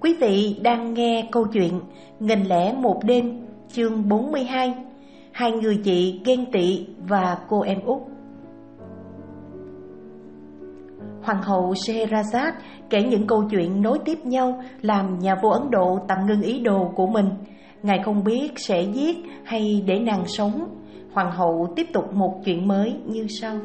Quý vị đang nghe câu chuyện Nghìn lẻ một đêm chương 42 Hai người chị ghen tị và cô em út Hoàng hậu Scheherazade kể những câu chuyện nối tiếp nhau làm nhà vua Ấn Độ tạm ngưng ý đồ của mình. Ngài không biết sẽ giết hay để nàng sống. Hoàng hậu tiếp tục một chuyện mới như sau.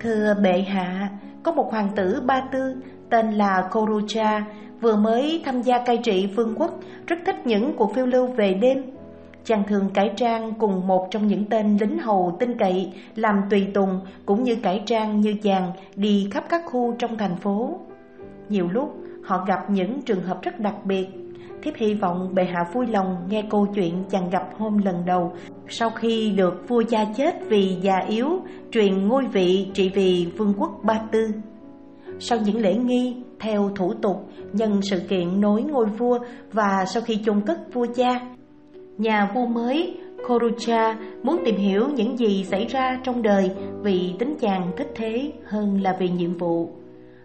Thưa bệ hạ, có một hoàng tử Ba Tư tên là Korucha vừa mới tham gia cai trị vương quốc, rất thích những cuộc phiêu lưu về đêm. Chàng thường cải trang cùng một trong những tên lính hầu tinh cậy làm tùy tùng cũng như cải trang như chàng đi khắp các khu trong thành phố. Nhiều lúc họ gặp những trường hợp rất đặc biệt. Thiếp hy vọng bệ hạ vui lòng nghe câu chuyện chàng gặp hôm lần đầu sau khi được vua cha chết vì già yếu truyền ngôi vị trị vì vương quốc Ba Tư. Sau những lễ nghi, theo thủ tục, nhân sự kiện nối ngôi vua và sau khi chôn cất vua cha, nhà vua mới Korucha muốn tìm hiểu những gì xảy ra trong đời vì tính chàng thích thế hơn là vì nhiệm vụ.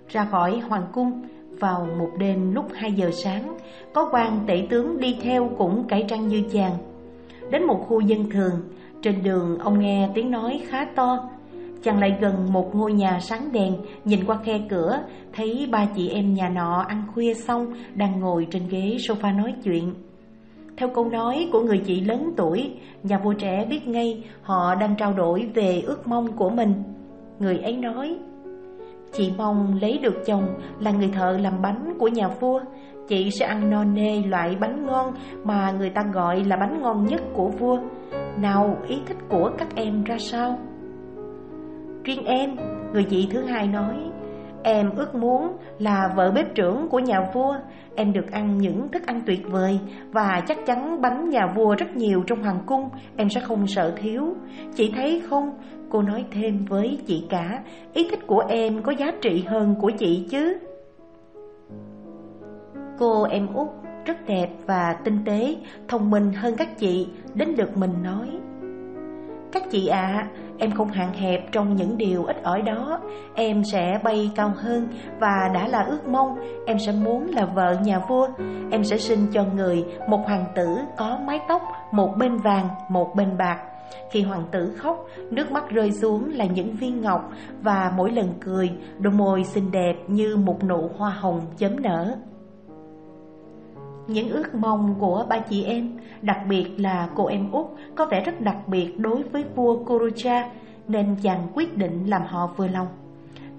Ra khỏi hoàng cung vào một đêm lúc 2 giờ sáng, có quan tể tướng đi theo cũng cải trang như chàng. Đến một khu dân thường, trên đường ông nghe tiếng nói khá to, Chàng lại gần một ngôi nhà sáng đèn, Nhìn qua khe cửa, Thấy ba chị em nhà nọ ăn khuya xong, Đang ngồi trên ghế sofa nói chuyện. Theo câu nói của người chị lớn tuổi, Nhà vua trẻ biết ngay Họ đang trao đổi về ước mong của mình. Người ấy nói, Chị mong lấy được chồng là người thợ làm bánh của nhà vua. Chị sẽ ăn no nê loại bánh ngon mà người ta gọi là bánh ngon nhất của vua. Nào, ý thích của các em ra sao? Riêng em, người chị thứ hai nói Em ước muốn là vợ bếp trưởng của nhà vua. Em được ăn những thức ăn tuyệt vời Và chắc chắn bánh nhà vua rất nhiều trong hoàng cung. Em sẽ không sợ thiếu. Chị thấy không? Cô nói thêm với chị cả Ý thích của em có giá trị hơn của chị chứ. Cô em út rất đẹp và tinh tế Thông minh hơn các chị. Đến được mình nói các chị ạ. À, Em không hạn hẹp trong những điều ít ỏi đó. Em sẽ bay cao hơn Và đã là ước mong. Em sẽ muốn là vợ nhà vua. Em sẽ sinh cho người một hoàng tử có mái tóc Một bên vàng, một bên bạc. Khi hoàng tử khóc, nước mắt rơi xuống là những viên ngọc Và mỗi lần cười, đôi môi xinh đẹp như một nụ hoa hồng chấm nở những ước mong của ba chị em, đặc biệt là cô em út, có vẻ rất đặc biệt đối với vua Kurucha, nên chàng quyết định làm họ vừa lòng.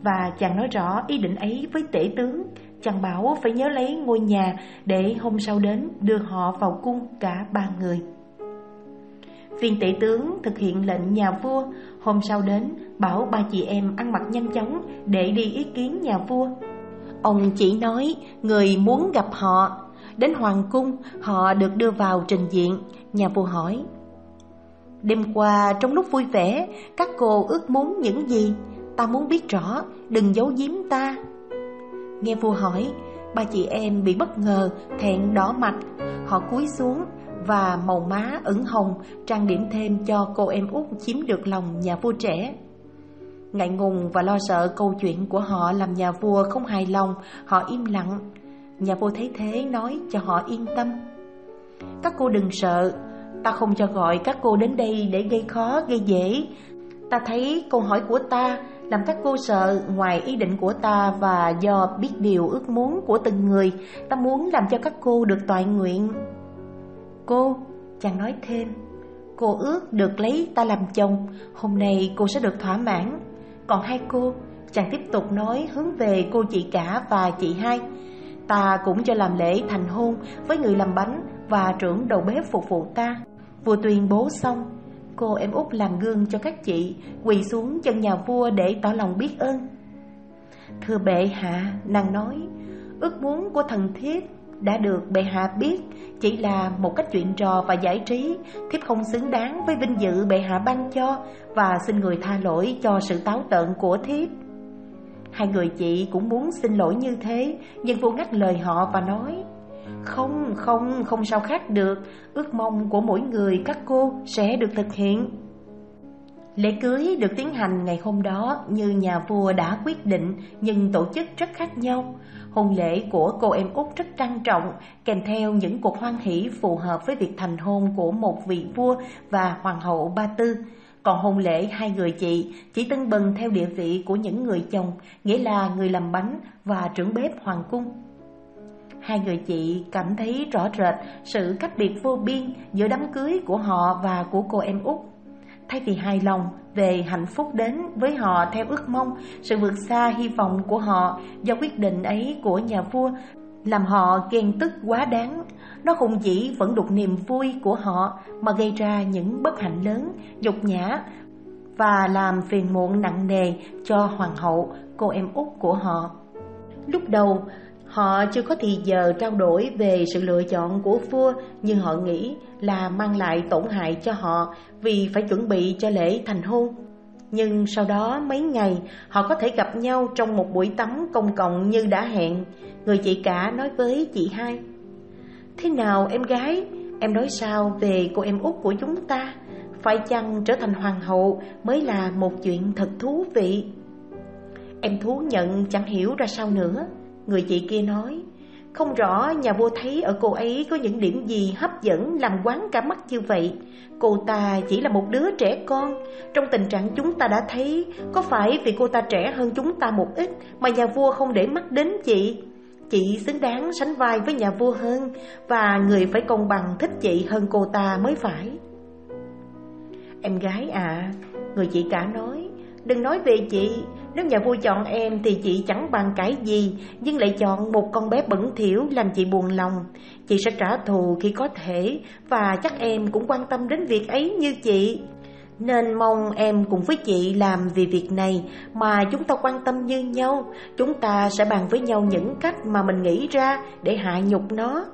Và chàng nói rõ ý định ấy với tể tướng, chàng bảo phải nhớ lấy ngôi nhà để hôm sau đến đưa họ vào cung cả ba người. Viên tể tướng thực hiện lệnh nhà vua, hôm sau đến bảo ba chị em ăn mặc nhanh chóng để đi ý kiến nhà vua. Ông chỉ nói người muốn gặp họ Đến hoàng cung, họ được đưa vào trình diện. Nhà vua hỏi, Đêm qua trong lúc vui vẻ, các cô ước muốn những gì? Ta muốn biết rõ, đừng giấu giếm ta. Nghe vua hỏi, ba chị em bị bất ngờ, thẹn đỏ mặt. Họ cúi xuống và màu má ửng hồng trang điểm thêm cho cô em út chiếm được lòng nhà vua trẻ. Ngại ngùng và lo sợ câu chuyện của họ làm nhà vua không hài lòng, họ im lặng. Nhà vua thấy thế nói cho họ yên tâm. Các cô đừng sợ Ta không cho gọi các cô đến đây để gây khó, gây dễ. Ta thấy câu hỏi của ta làm các cô sợ ngoài ý định của ta và do biết điều ước muốn của từng người. Ta muốn làm cho các cô được toàn nguyện. Cô, chàng nói thêm Cô ước được lấy ta làm chồng Hôm nay cô sẽ được thỏa mãn. Còn hai cô, chàng tiếp tục nói hướng về cô chị cả và chị hai. Ta cũng cho làm lễ thành hôn với người làm bánh và trưởng đầu bếp phục vụ ta. Vừa tuyên bố xong, cô em út làm gương cho các chị, quỳ xuống chân nhà vua để tỏ lòng biết ơn. Thưa bệ hạ, nàng nói, ước muốn của thần thiếp đã được bệ hạ biết chỉ là một cách chuyện trò và giải trí thiếp không xứng đáng với vinh dự bệ hạ ban cho và xin người tha lỗi cho sự táo tợn của thiếp Hai người chị cũng muốn xin lỗi như thế Nhưng vô ngắt lời họ và nói Không, không, không sao khác được Ước mong của mỗi người các cô sẽ được thực hiện Lễ cưới được tiến hành ngày hôm đó như nhà vua đã quyết định nhưng tổ chức rất khác nhau. Hôn lễ của cô em út rất trang trọng, kèm theo những cuộc hoan hỷ phù hợp với việc thành hôn của một vị vua và hoàng hậu Ba Tư. Còn hôn lễ hai người chị chỉ tưng bừng theo địa vị của những người chồng, nghĩa là người làm bánh và trưởng bếp hoàng cung. Hai người chị cảm thấy rõ rệt sự cách biệt vô biên giữa đám cưới của họ và của cô em út. Thay vì hài lòng về hạnh phúc đến với họ theo ước mong, sự vượt xa hy vọng của họ do quyết định ấy của nhà vua làm họ ghen tức quá đáng. Nó không chỉ vẫn đục niềm vui của họ mà gây ra những bất hạnh lớn, nhục nhã và làm phiền muộn nặng nề cho hoàng hậu, cô em út của họ. Lúc đầu, họ chưa có thì giờ trao đổi về sự lựa chọn của vua nhưng họ nghĩ là mang lại tổn hại cho họ vì phải chuẩn bị cho lễ thành hôn. Nhưng sau đó mấy ngày họ có thể gặp nhau trong một buổi tắm công cộng như đã hẹn. Người chị cả nói với chị hai Thế nào em gái, em nói sao về cô em út của chúng ta? Phải chăng trở thành hoàng hậu mới là một chuyện thật thú vị? Em thú nhận chẳng hiểu ra sao nữa. Người chị kia nói Không rõ nhà vua thấy ở cô ấy có những điểm gì hấp dẫn làm quán cả mắt như vậy. Cô ta chỉ là một đứa trẻ con. Trong tình trạng chúng ta đã thấy Có phải vì cô ta trẻ hơn chúng ta một ít Mà nhà vua không để mắt đến chị? Chị xứng đáng sánh vai với nhà vua hơn Và người phải công bằng, thích chị hơn cô ta mới phải. Em gái à Người chị cả nói, Đừng nói về chị. Nếu nhà vua chọn em thì chị chẳng bằng cãi gì, Nhưng lại chọn một con bé bẩn thỉu làm chị buồn lòng. Chị sẽ trả thù khi có thể Và chắc em cũng quan tâm đến việc ấy như chị nên mong em cùng với chị làm vì việc này mà chúng ta quan tâm như nhau. Chúng ta sẽ bàn với nhau những cách mà mình nghĩ ra để hạ nhục nó.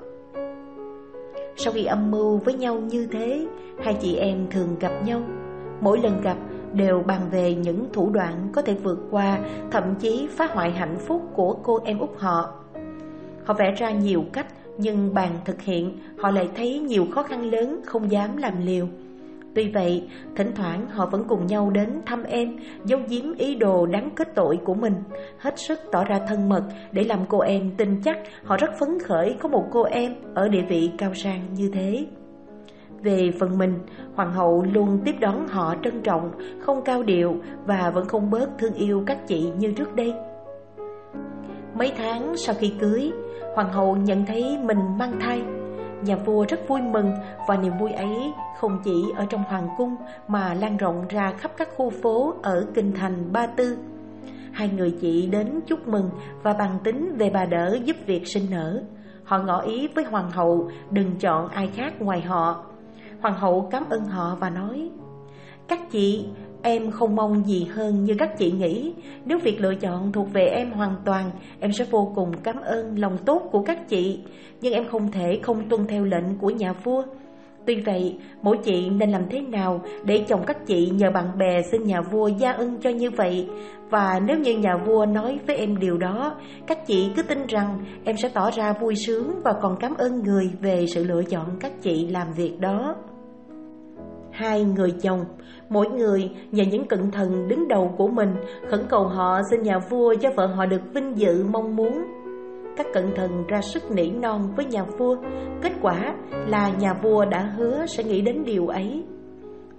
Sau khi âm mưu với nhau như thế, Hai chị em thường gặp nhau. Mỗi lần gặp đều bàn về những thủ đoạn có thể vượt qua, Thậm chí phá hoại hạnh phúc của cô em út họ. Họ vẽ ra nhiều cách, nhưng bàn thực hiện, họ lại thấy nhiều khó khăn lớn không dám làm liều. Tuy vậy, thỉnh thoảng họ vẫn cùng nhau đến thăm em, giấu giếm ý đồ đáng kết tội của mình, hết sức tỏ ra thân mật để làm cô em tin chắc họ rất phấn khởi có một cô em ở địa vị cao sang như thế. Về phần mình, hoàng hậu luôn tiếp đón họ trân trọng, không cao điệu và vẫn không bớt thương yêu các chị như trước đây. Mấy tháng sau khi cưới, hoàng hậu nhận thấy mình mang thai Nhà vua rất vui mừng và niềm vui ấy không chỉ ở trong hoàng cung mà lan rộng ra khắp các khu phố ở kinh thành Ba Tư. Hai người chị đến chúc mừng và bàn tính về bà đỡ giúp việc sinh nở. Họ ngỏ ý với hoàng hậu, đừng chọn ai khác ngoài họ. Hoàng hậu cảm ơn họ và nói, Các chị Em không mong gì hơn như các chị nghĩ. Nếu việc lựa chọn thuộc về em hoàn toàn Em sẽ vô cùng cảm ơn lòng tốt của các chị. Nhưng em không thể không tuân theo lệnh của nhà vua. Tuy vậy, mỗi chị nên làm thế nào để chồng các chị nhờ bạn bè xin nhà vua gia ân cho như vậy? Và nếu như nhà vua nói với em điều đó Các chị cứ tin rằng em sẽ tỏ ra vui sướng và còn cảm ơn người về sự lựa chọn các chị làm việc đó. Hai người chồng Mỗi người nhờ những cận thần đứng đầu của mình khẩn cầu họ xin nhà vua cho vợ họ được vinh dự mong muốn. Các cận thần ra sức nỉ non với nhà vua, kết quả là nhà vua đã hứa sẽ nghĩ đến điều ấy.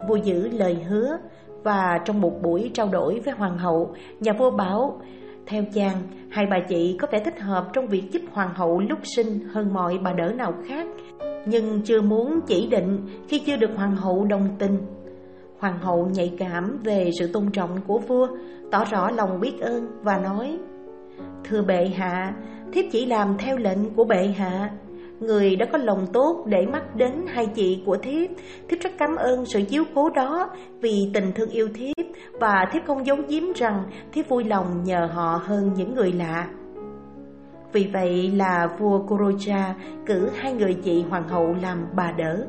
Vua giữ lời hứa và trong một buổi trao đổi với hoàng hậu, nhà vua bảo theo chàng, hai bà chị có vẻ thích hợp trong việc giúp hoàng hậu lúc sinh hơn mọi bà đỡ nào khác, nhưng chưa muốn chỉ định khi chưa được hoàng hậu đồng tình. Hoàng hậu nhạy cảm về sự tôn trọng của vua, tỏ rõ lòng biết ơn và nói Thưa bệ hạ, thiếp chỉ làm theo lệnh của bệ hạ. Người đã có lòng tốt để mắt đến hai chị của thiếp Thiếp rất cảm ơn sự chiếu cố đó Vì tình thương yêu thiếp Và thiếp không giấu giếm rằng Thiếp vui lòng nhờ họ hơn những người lạ. Vì vậy là vua Kurocha cử hai người chị hoàng hậu làm bà đỡ.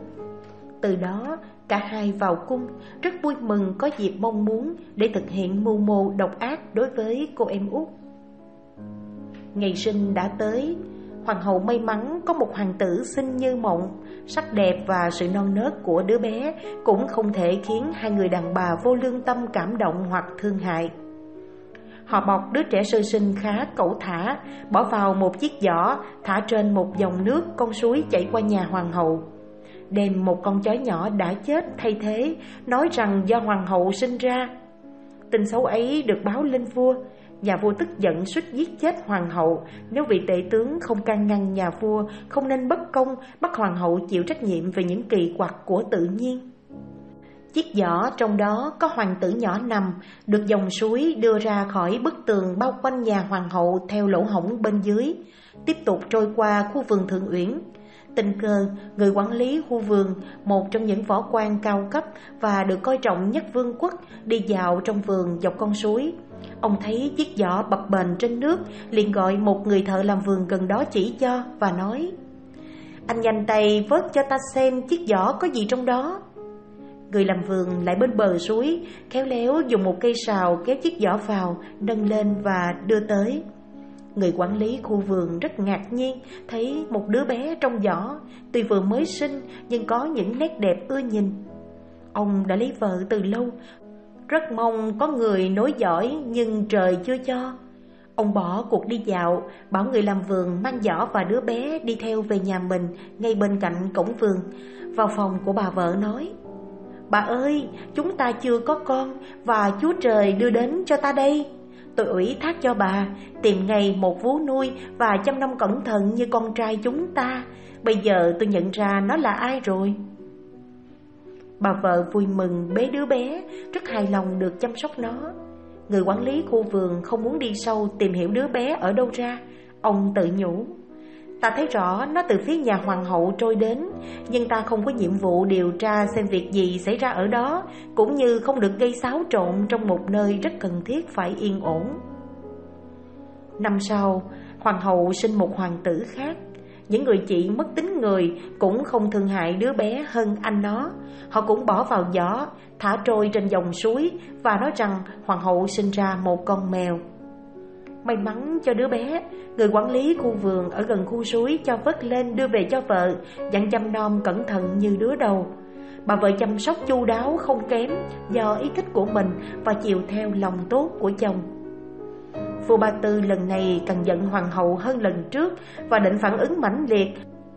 Từ đó Cả hai vào cung rất vui mừng có dịp mong muốn để thực hiện mưu mô độc ác đối với cô em út. Ngày sinh đã tới, Hoàng hậu may mắn có một hoàng tử xinh như mộng Sắc đẹp và sự non nớt của đứa bé Cũng không thể khiến hai người đàn bà vô lương tâm cảm động hoặc thương hại Họ bọc đứa trẻ sơ sinh khá cẩu thả Bỏ vào một chiếc giỏ Thả trên một dòng nước con suối chảy qua nhà hoàng hậu Đem một con chó nhỏ đã chết thay thế, Nói rằng do hoàng hậu sinh ra. Tin xấu ấy được báo lên vua. Nhà vua tức giận suýt giết chết hoàng hậu. Nếu vị tể tướng không can ngăn nhà vua, Không nên bất công, bắt hoàng hậu chịu trách nhiệm về những kỳ quặc của tự nhiên. Chiếc giỏ trong đó có hoàng tử nhỏ nằm, Được dòng suối đưa ra khỏi bức tường bao quanh nhà hoàng hậu theo lỗ hổng bên dưới. Tiếp tục trôi qua khu vườn Thượng Uyển. Tình cờ, người quản lý khu vườn, một trong những võ quan cao cấp và được coi trọng nhất vương quốc, đi dạo trong vườn dọc con suối. Ông thấy chiếc giỏ bập bềnh trên nước, liền gọi một người thợ làm vườn gần đó chỉ cho và nói Anh nhanh tay vớt cho ta xem chiếc giỏ có gì trong đó. Người làm vườn lại bên bờ suối, khéo léo dùng một cây sào kéo chiếc giỏ vào, nâng lên và đưa tới. Người quản lý khu vườn rất ngạc nhiên thấy một đứa bé trong giỏ, tuy vừa mới sinh nhưng có những nét đẹp ưa nhìn. Ông đã lấy vợ từ lâu, rất mong có người nối giỏi nhưng trời chưa cho. Ông bỏ cuộc đi dạo, bảo người làm vườn mang giỏ và đứa bé đi theo về nhà mình ngay bên cạnh cổng vườn. Vào phòng của bà vợ nói, Bà ơi, chúng ta chưa có con và Chúa Trời đưa đến cho ta đây. Tôi ủy thác cho bà tìm ngay một vú nuôi và chăm nom cẩn thận như con trai chúng ta. Bây giờ tôi nhận ra nó là ai rồi. Bà vợ vui mừng bế đứa bé, rất hài lòng được chăm sóc nó. Người quản lý khu vườn không muốn đi sâu tìm hiểu đứa bé ở đâu ra. Ông tự nhủ. Ta thấy rõ nó từ phía nhà hoàng hậu trôi đến Nhưng ta không có nhiệm vụ điều tra xem việc gì xảy ra ở đó Cũng như không được gây xáo trộn trong một nơi rất cần thiết phải yên ổn. Năm sau, hoàng hậu sinh một hoàng tử khác. Những người chị mất tính người cũng không thương hại đứa bé hơn anh nó. Họ cũng bỏ vào giỏ, thả trôi trên dòng suối Và nói rằng hoàng hậu sinh ra một con mèo. May mắn cho đứa bé, người quản lý khu vườn ở gần khu suối cho vớt lên đưa về cho vợ, dặn chăm nom cẩn thận như đứa đầu. Bà vợ chăm sóc chu đáo không kém do ý thích của mình và chiều theo lòng tốt của chồng. Vua Ba Tư lần này càng giận hoàng hậu hơn lần trước và định phản ứng mãnh liệt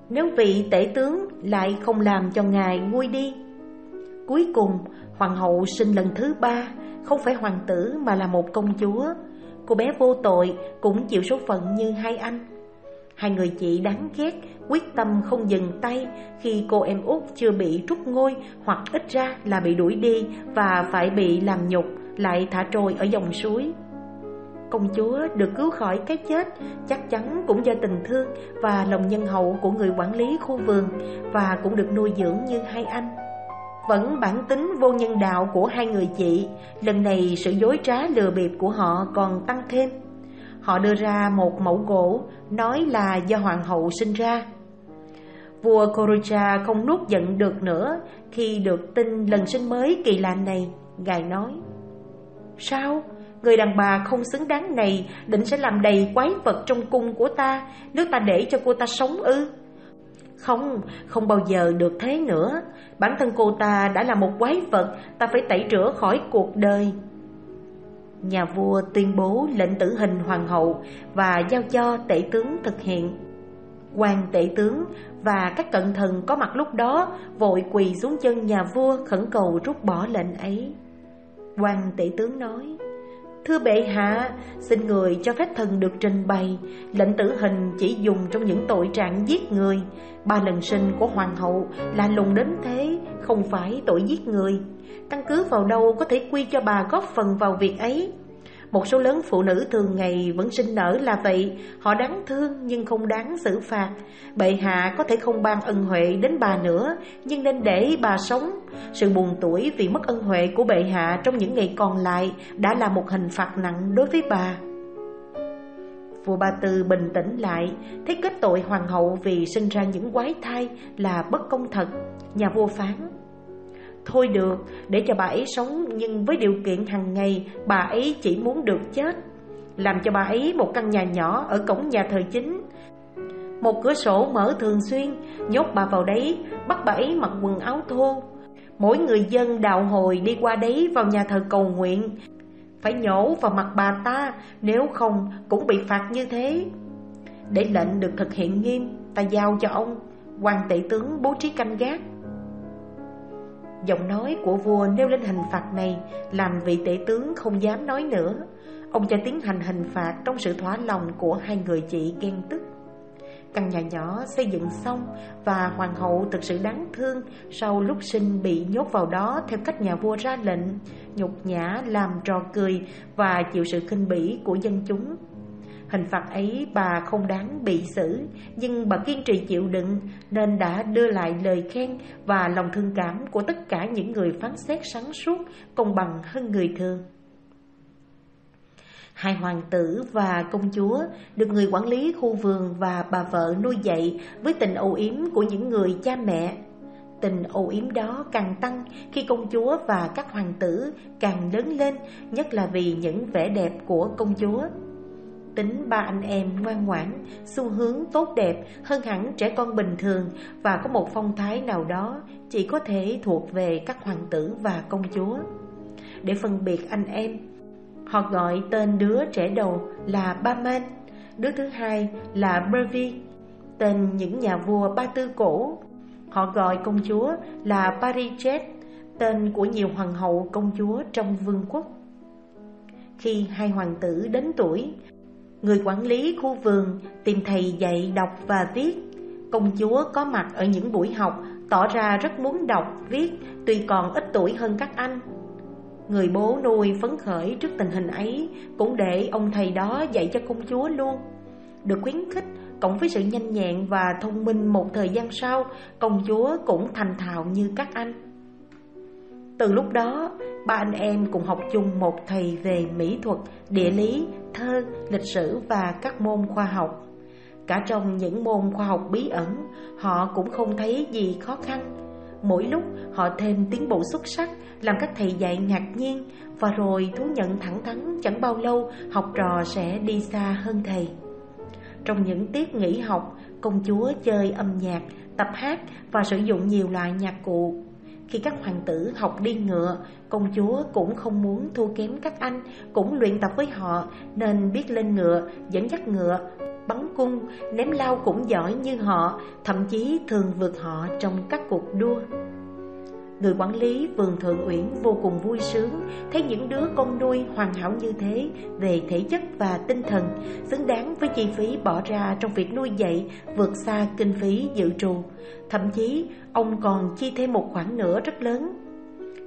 nếu vị tể tướng lại không làm cho ngài nguôi đi. Cuối cùng, hoàng hậu sinh lần thứ ba, không phải hoàng tử mà là một công chúa. Cô bé vô tội cũng chịu số phận như hai anh. Hai người chị đáng ghét, Quyết tâm không dừng tay Khi cô em út chưa bị trút ngôi Hoặc ít ra là bị đuổi đi Và phải bị làm nhục, Lại thả trôi ở dòng suối. Công chúa được cứu khỏi cái chết Chắc chắn cũng do tình thương Và lòng nhân hậu của người quản lý khu vườn Và cũng được nuôi dưỡng như hai anh vẫn bản tính vô nhân đạo của hai người chị. Lần này sự dối trá lừa bịp của họ còn tăng thêm. Họ đưa ra một mẫu gỗ, Nói là do hoàng hậu sinh ra. Vua Korucha không nuốt giận được nữa Khi được tin lần sinh mới kỳ lạ này. Ngài nói, Sao? Người đàn bà không xứng đáng này Định sẽ làm đầy quái vật trong cung của ta. Nếu ta để cho cô ta sống ư? Không, không bao giờ được thế nữa. Bản thân cô ta đã là một quái vật Ta phải tẩy rửa khỏi cuộc đời. Nhà vua tuyên bố lệnh tử hình hoàng hậu Và giao cho tể tướng thực hiện. Quan tể tướng và các cận thần có mặt lúc đó Vội quỳ xuống chân nhà vua khẩn cầu rút bỏ lệnh ấy. Quan tể tướng nói Thưa bệ hạ, xin người cho phép thần được trình bày. Lệnh tử hình chỉ dùng trong những tội trạng giết người. Ba lần sinh của hoàng hậu là lùng đến thế, không phải tội giết người. Căn cứ vào đâu có thể quy cho bà góp phần vào việc ấy? Một số lớn phụ nữ thường ngày vẫn sinh nở là vậy. Họ đáng thương nhưng không đáng xử phạt. Bệ hạ có thể không ban ân huệ đến bà nữa, Nhưng nên để bà sống. Sự buồn tuổi vì mất ân huệ của bệ hạ trong những ngày còn lại Đã là một hình phạt nặng đối với bà. Vua Ba Tư bình tĩnh lại, Thấy kết tội hoàng hậu vì sinh ra những quái thai là bất công thật. Nhà vua phán Thôi được, để cho bà ấy sống nhưng với điều kiện hàng ngày bà ấy chỉ muốn được chết. Làm cho bà ấy một căn nhà nhỏ ở cổng nhà thờ chính. Một cửa sổ mở thường xuyên Nhốt bà vào đấy Bắt bà ấy mặc quần áo thô Mỗi người dân đạo hồi đi qua đấy vào nhà thờ cầu nguyện Phải nhổ vào mặt bà ta Nếu không cũng bị phạt như thế Để lệnh được thực hiện nghiêm Ta giao cho ông hoàng tể tướng bố trí canh gác Giọng nói của vua nêu lên hình phạt này Làm vị tể tướng không dám nói nữa Ông cho tiến hành hình phạt trong sự thỏa lòng của hai người chị ghen tức Căn nhà nhỏ xây dựng xong và hoàng hậu thực sự đáng thương sau lúc sinh bị nhốt vào đó theo cách nhà vua ra lệnh, nhục nhã làm trò cười và chịu sự khinh bỉ của dân chúng. Hình phạt ấy bà không đáng bị xử, nhưng bà kiên trì chịu đựng nên đã đưa lại lời khen và lòng thương cảm của tất cả những người phán xét sáng suốt, công bằng hơn người thường. Hai hoàng tử và công chúa được người quản lý khu vườn và bà vợ nuôi dạy với tình âu yếm của những người cha mẹ. Tình âu yếm đó càng tăng khi công chúa và các hoàng tử càng lớn lên, nhất là vì những vẻ đẹp của công chúa. Tính ba anh em ngoan ngoãn, xu hướng tốt đẹp hơn hẳn trẻ con bình thường và có một phong thái nào đó chỉ có thể thuộc về các hoàng tử và công chúa. Để phân biệt anh em, Họ gọi tên đứa trẻ đầu là Baman, đứa thứ hai là Bervi, tên những nhà vua Ba Tư cổ. Họ gọi công chúa là Parichet, tên của nhiều hoàng hậu công chúa trong vương quốc. Khi hai hoàng tử đến tuổi, người quản lý khu vườn tìm thầy dạy đọc và viết. Công chúa có mặt ở những buổi học, tỏ ra rất muốn đọc, viết, tuy còn ít tuổi hơn các anh. Người bố nuôi phấn khởi trước tình hình ấy Cũng để ông thầy đó dạy cho công chúa luôn Được khuyến khích Cộng với sự nhanh nhẹn và thông minh một thời gian sau Công chúa cũng thành thạo như các anh từ lúc đó Ba anh em cùng học chung một thầy về mỹ thuật, địa lý, thơ, lịch sử và các môn khoa học. Cả trong những môn khoa học bí ẩn Họ cũng không thấy gì khó khăn. Mỗi lúc họ thêm tiến bộ xuất sắc Làm các thầy dạy ngạc nhiên Và rồi thú nhận thẳng thắn Chẳng bao lâu học trò sẽ đi xa hơn thầy. Trong những tiết nghỉ học Công chúa chơi âm nhạc, tập hát Và sử dụng nhiều loại nhạc cụ khi các hoàng tử học đi ngựa, công chúa cũng không muốn thua kém các anh, cũng luyện tập với họ nên biết lên ngựa, dẫn dắt ngựa, bắn cung, ném lao cũng giỏi như họ, thậm chí thường vượt họ trong các cuộc đua. Người quản lý vườn Thượng Uyển vô cùng vui sướng thấy những đứa con nuôi hoàn hảo như thế về thể chất và tinh thần, xứng đáng với chi phí bỏ ra trong việc nuôi dạy vượt xa kinh phí dự trù. Thậm chí ông còn chi thêm một khoản nữa rất lớn.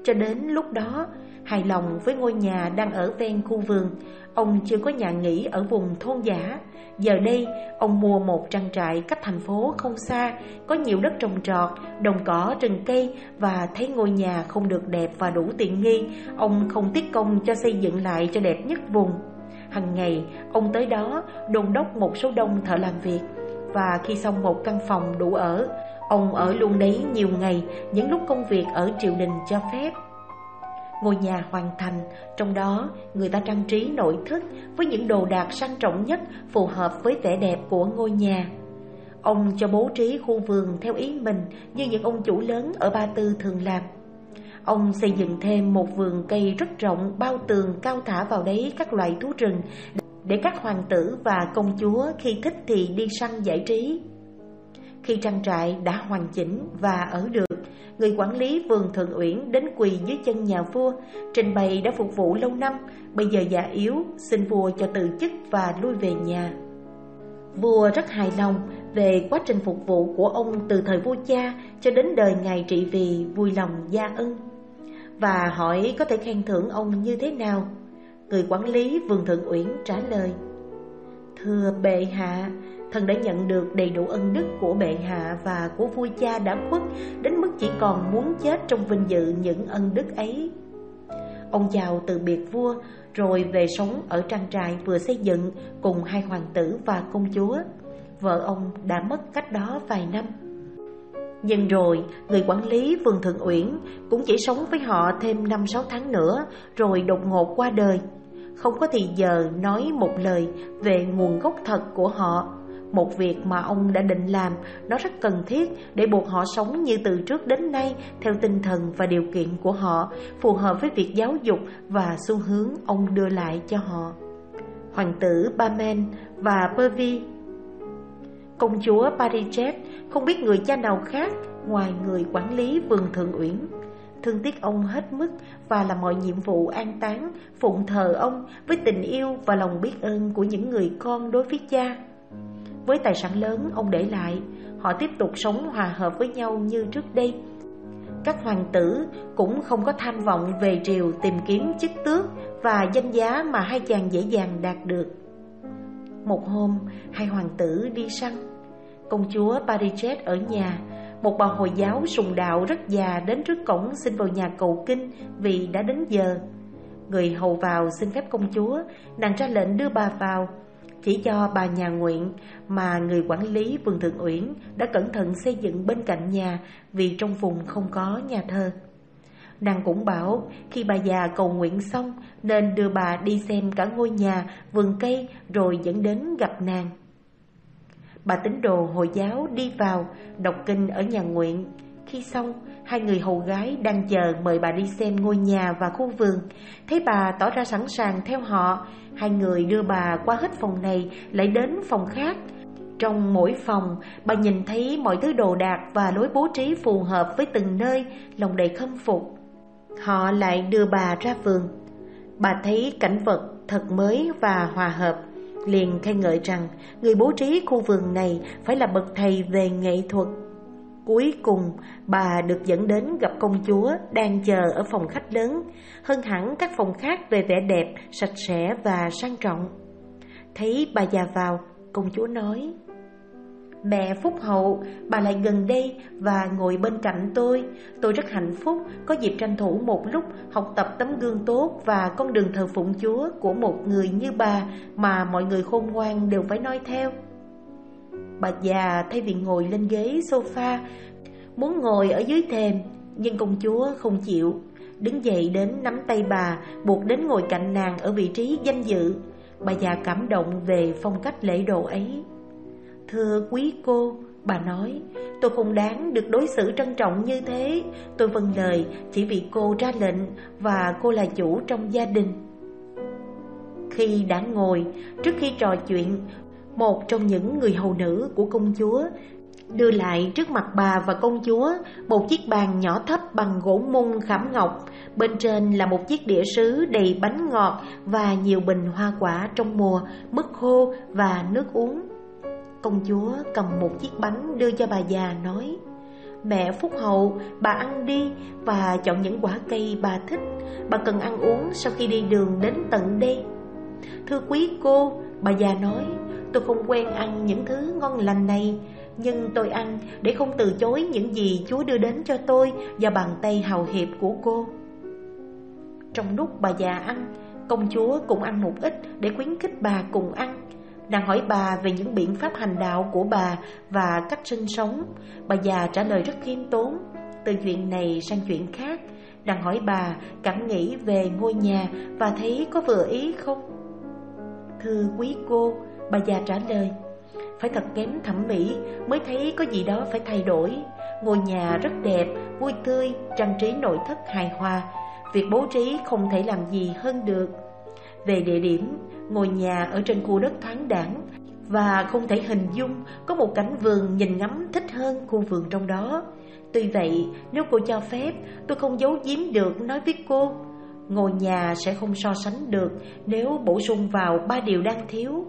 Cho đến lúc đó, hài lòng với ngôi nhà đang ở ven khu vườn, ông chưa có nhà nghỉ ở vùng thôn giả. Giờ đây, ông mua một trang trại cách thành phố không xa, có nhiều đất trồng trọt, đồng cỏ, rừng cây và thấy ngôi nhà không được đẹp và đủ tiện nghi, ông không tiếc công cho xây dựng lại cho đẹp nhất vùng. Hằng ngày, ông tới đó đôn đốc một số đông thợ làm việc và khi xong một căn phòng đủ ở, ông ở luôn đấy nhiều ngày những lúc công việc ở triều đình cho phép. Ngôi nhà hoàn thành, trong đó người ta trang trí nội thất với những đồ đạc sang trọng nhất phù hợp với vẻ đẹp của ngôi nhà. Ông cho bố trí khu vườn theo ý mình như những ông chủ lớn ở Ba Tư thường làm. Ông xây dựng thêm một vườn cây rất rộng bao tường cao thả vào đấy các loại thú rừng để các hoàng tử và công chúa khi thích thì đi săn giải trí. Khi trang trại đã hoàn chỉnh và ở được, người quản lý vườn Thượng Uyển đến quỳ dưới chân nhà vua, trình bày đã phục vụ lâu năm, bây giờ già yếu, xin vua cho từ chức và lui về nhà. Vua rất hài lòng về quá trình phục vụ của ông từ thời vua cha cho đến đời ngài trị vì vui lòng gia ân. Và hỏi có thể khen thưởng ông như thế nào? Người quản lý vườn Thượng Uyển trả lời Thưa bệ hạ, thần đã nhận được đầy đủ ân đức của bệ hạ và của vua cha đã khuất đến mức chỉ còn muốn chết trong vinh dự những ân đức ấy. Ông chào từ biệt vua rồi về sống ở trang trại vừa xây dựng cùng hai hoàng tử và công chúa. Vợ ông đã mất cách đó vài năm. Nhưng rồi, người quản lý vườn Thượng Uyển cũng chỉ sống với họ thêm 5-6 tháng nữa rồi đột ngột qua đời. Không có thì giờ nói một lời về nguồn gốc thật của họ một việc mà ông đã định làm. Nó rất cần thiết để buộc họ sống như từ trước đến nay Theo tinh thần và điều kiện của họ Phù hợp với việc giáo dục và xu hướng ông đưa lại cho họ. Hoàng tử Bamen và Pervi. Công chúa Parijet không biết người cha nào khác ngoài người quản lý vườn thượng uyển. Thương tiếc ông hết mức và làm mọi nhiệm vụ an táng, phụng thờ ông với tình yêu và lòng biết ơn của những người con đối với cha. Với tài sản lớn ông để lại, họ tiếp tục sống hòa hợp với nhau như trước đây. Các hoàng tử cũng không có tham vọng về triều tìm kiếm chức tước và danh giá mà hai chàng dễ dàng đạt được. Một hôm, hai hoàng tử đi săn. Công chúa Parichet ở nhà một bà Hồi giáo sùng đạo rất già đến trước cổng xin vào nhà cầu kinh vì đã đến giờ. Người hầu vào xin phép công chúa, nàng ra lệnh đưa bà vào. Chỉ do bà nhà nguyện mà người quản lý vườn thượng uyển đã cẩn thận xây dựng bên cạnh nhà vì trong vùng không có nhà thờ. Nàng cũng bảo khi bà già cầu nguyện xong nên đưa bà đi xem cả ngôi nhà, vườn cây rồi dẫn đến gặp nàng. Bà tín đồ Hồi giáo đi vào đọc kinh ở nhà nguyện. Khi xong, hai người hầu gái đang chờ mời bà đi xem ngôi nhà và khu vườn. Thấy bà tỏ ra sẵn sàng theo họ, hai người đưa bà qua hết phòng này lại đến phòng khác. Trong mỗi phòng, bà nhìn thấy mọi thứ đồ đạc và lối bố trí phù hợp với từng nơi, lòng đầy khâm phục. Họ lại đưa bà ra vườn. Bà thấy cảnh vật thật mới và hòa hợp liền khen ngợi rằng người bố trí khu vườn này phải là bậc thầy về nghệ thuật. Cuối cùng, bà được dẫn đến gặp công chúa đang chờ ở phòng khách lớn, hơn hẳn các phòng khác về vẻ đẹp, sạch sẽ và sang trọng. Thấy bà già vào, công chúa nói Mẹ Phúc Hậu, bà lại gần đây và ngồi bên cạnh tôi. Tôi rất hạnh phúc có dịp tranh thủ một lúc học tập tấm gương tốt và con đường thờ phụng Chúa của một người như bà mà mọi người khôn ngoan đều phải nói theo. Bà già thay vì ngồi lên ghế sofa, muốn ngồi ở dưới thềm, nhưng công chúa không chịu. Đứng dậy đến nắm tay bà, buộc đến ngồi cạnh nàng ở vị trí danh dự. Bà già cảm động về phong cách lễ độ ấy. Thưa quý cô, bà nói, tôi không đáng được đối xử trân trọng như thế. Tôi vâng lời chỉ vì cô ra lệnh và cô là chủ trong gia đình. Khi đã ngồi, trước khi trò chuyện, một trong những người hầu nữ của công chúa đưa lại trước mặt bà và công chúa một chiếc bàn nhỏ thấp bằng gỗ mung khảm ngọc. Bên trên là một chiếc đĩa sứ đầy bánh ngọt và nhiều bình hoa quả trong mùa, mứt khô và nước uống. Công chúa cầm một chiếc bánh đưa cho bà già nói Mẹ Phúc Hậu, bà ăn đi và chọn những quả cây bà thích Bà cần ăn uống sau khi đi đường đến tận đây Thưa quý cô, bà già nói Tôi không quen ăn những thứ ngon lành này Nhưng tôi ăn để không từ chối những gì Chúa đưa đến cho tôi Và bàn tay hào hiệp của cô Trong lúc bà già ăn Công chúa cũng ăn một ít để khuyến khích bà cùng ăn Nàng hỏi bà về những biện pháp hành đạo của bà và cách sinh sống. Bà già trả lời rất khiêm tốn. Từ chuyện này sang chuyện khác, nàng hỏi bà cảm nghĩ về ngôi nhà và thấy có vừa ý không? Thưa quý cô, bà già trả lời, phải thật kém thẩm mỹ mới thấy có gì đó phải thay đổi. Ngôi nhà rất đẹp, vui tươi, trang trí nội thất hài hòa. Việc bố trí không thể làm gì hơn được. Về địa điểm, ngôi nhà ở trên khu đất thoáng đẳng và không thể hình dung có một cảnh vườn nhìn ngắm thích hơn khu vườn trong đó. Tuy vậy, nếu cô cho phép, tôi không giấu giếm được nói với cô. Ngôi nhà sẽ không so sánh được nếu bổ sung vào ba điều đang thiếu.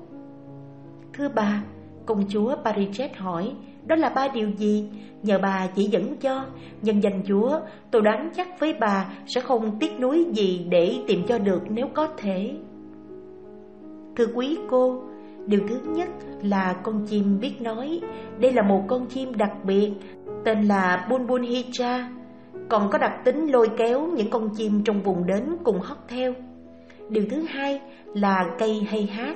Thưa bà, công chúa Parichet hỏi, đó là ba điều gì? Nhờ bà chỉ dẫn cho, nhân danh chúa, tôi đoán chắc với bà sẽ không tiếc nuối gì để tìm cho được nếu có thể. Thưa quý cô, điều thứ nhất là con chim biết nói. Đây là một con chim đặc biệt, tên là Bulbul Hija. Còn có đặc tính lôi kéo những con chim trong vùng đến cùng hót theo. Điều thứ hai là cây hay hát.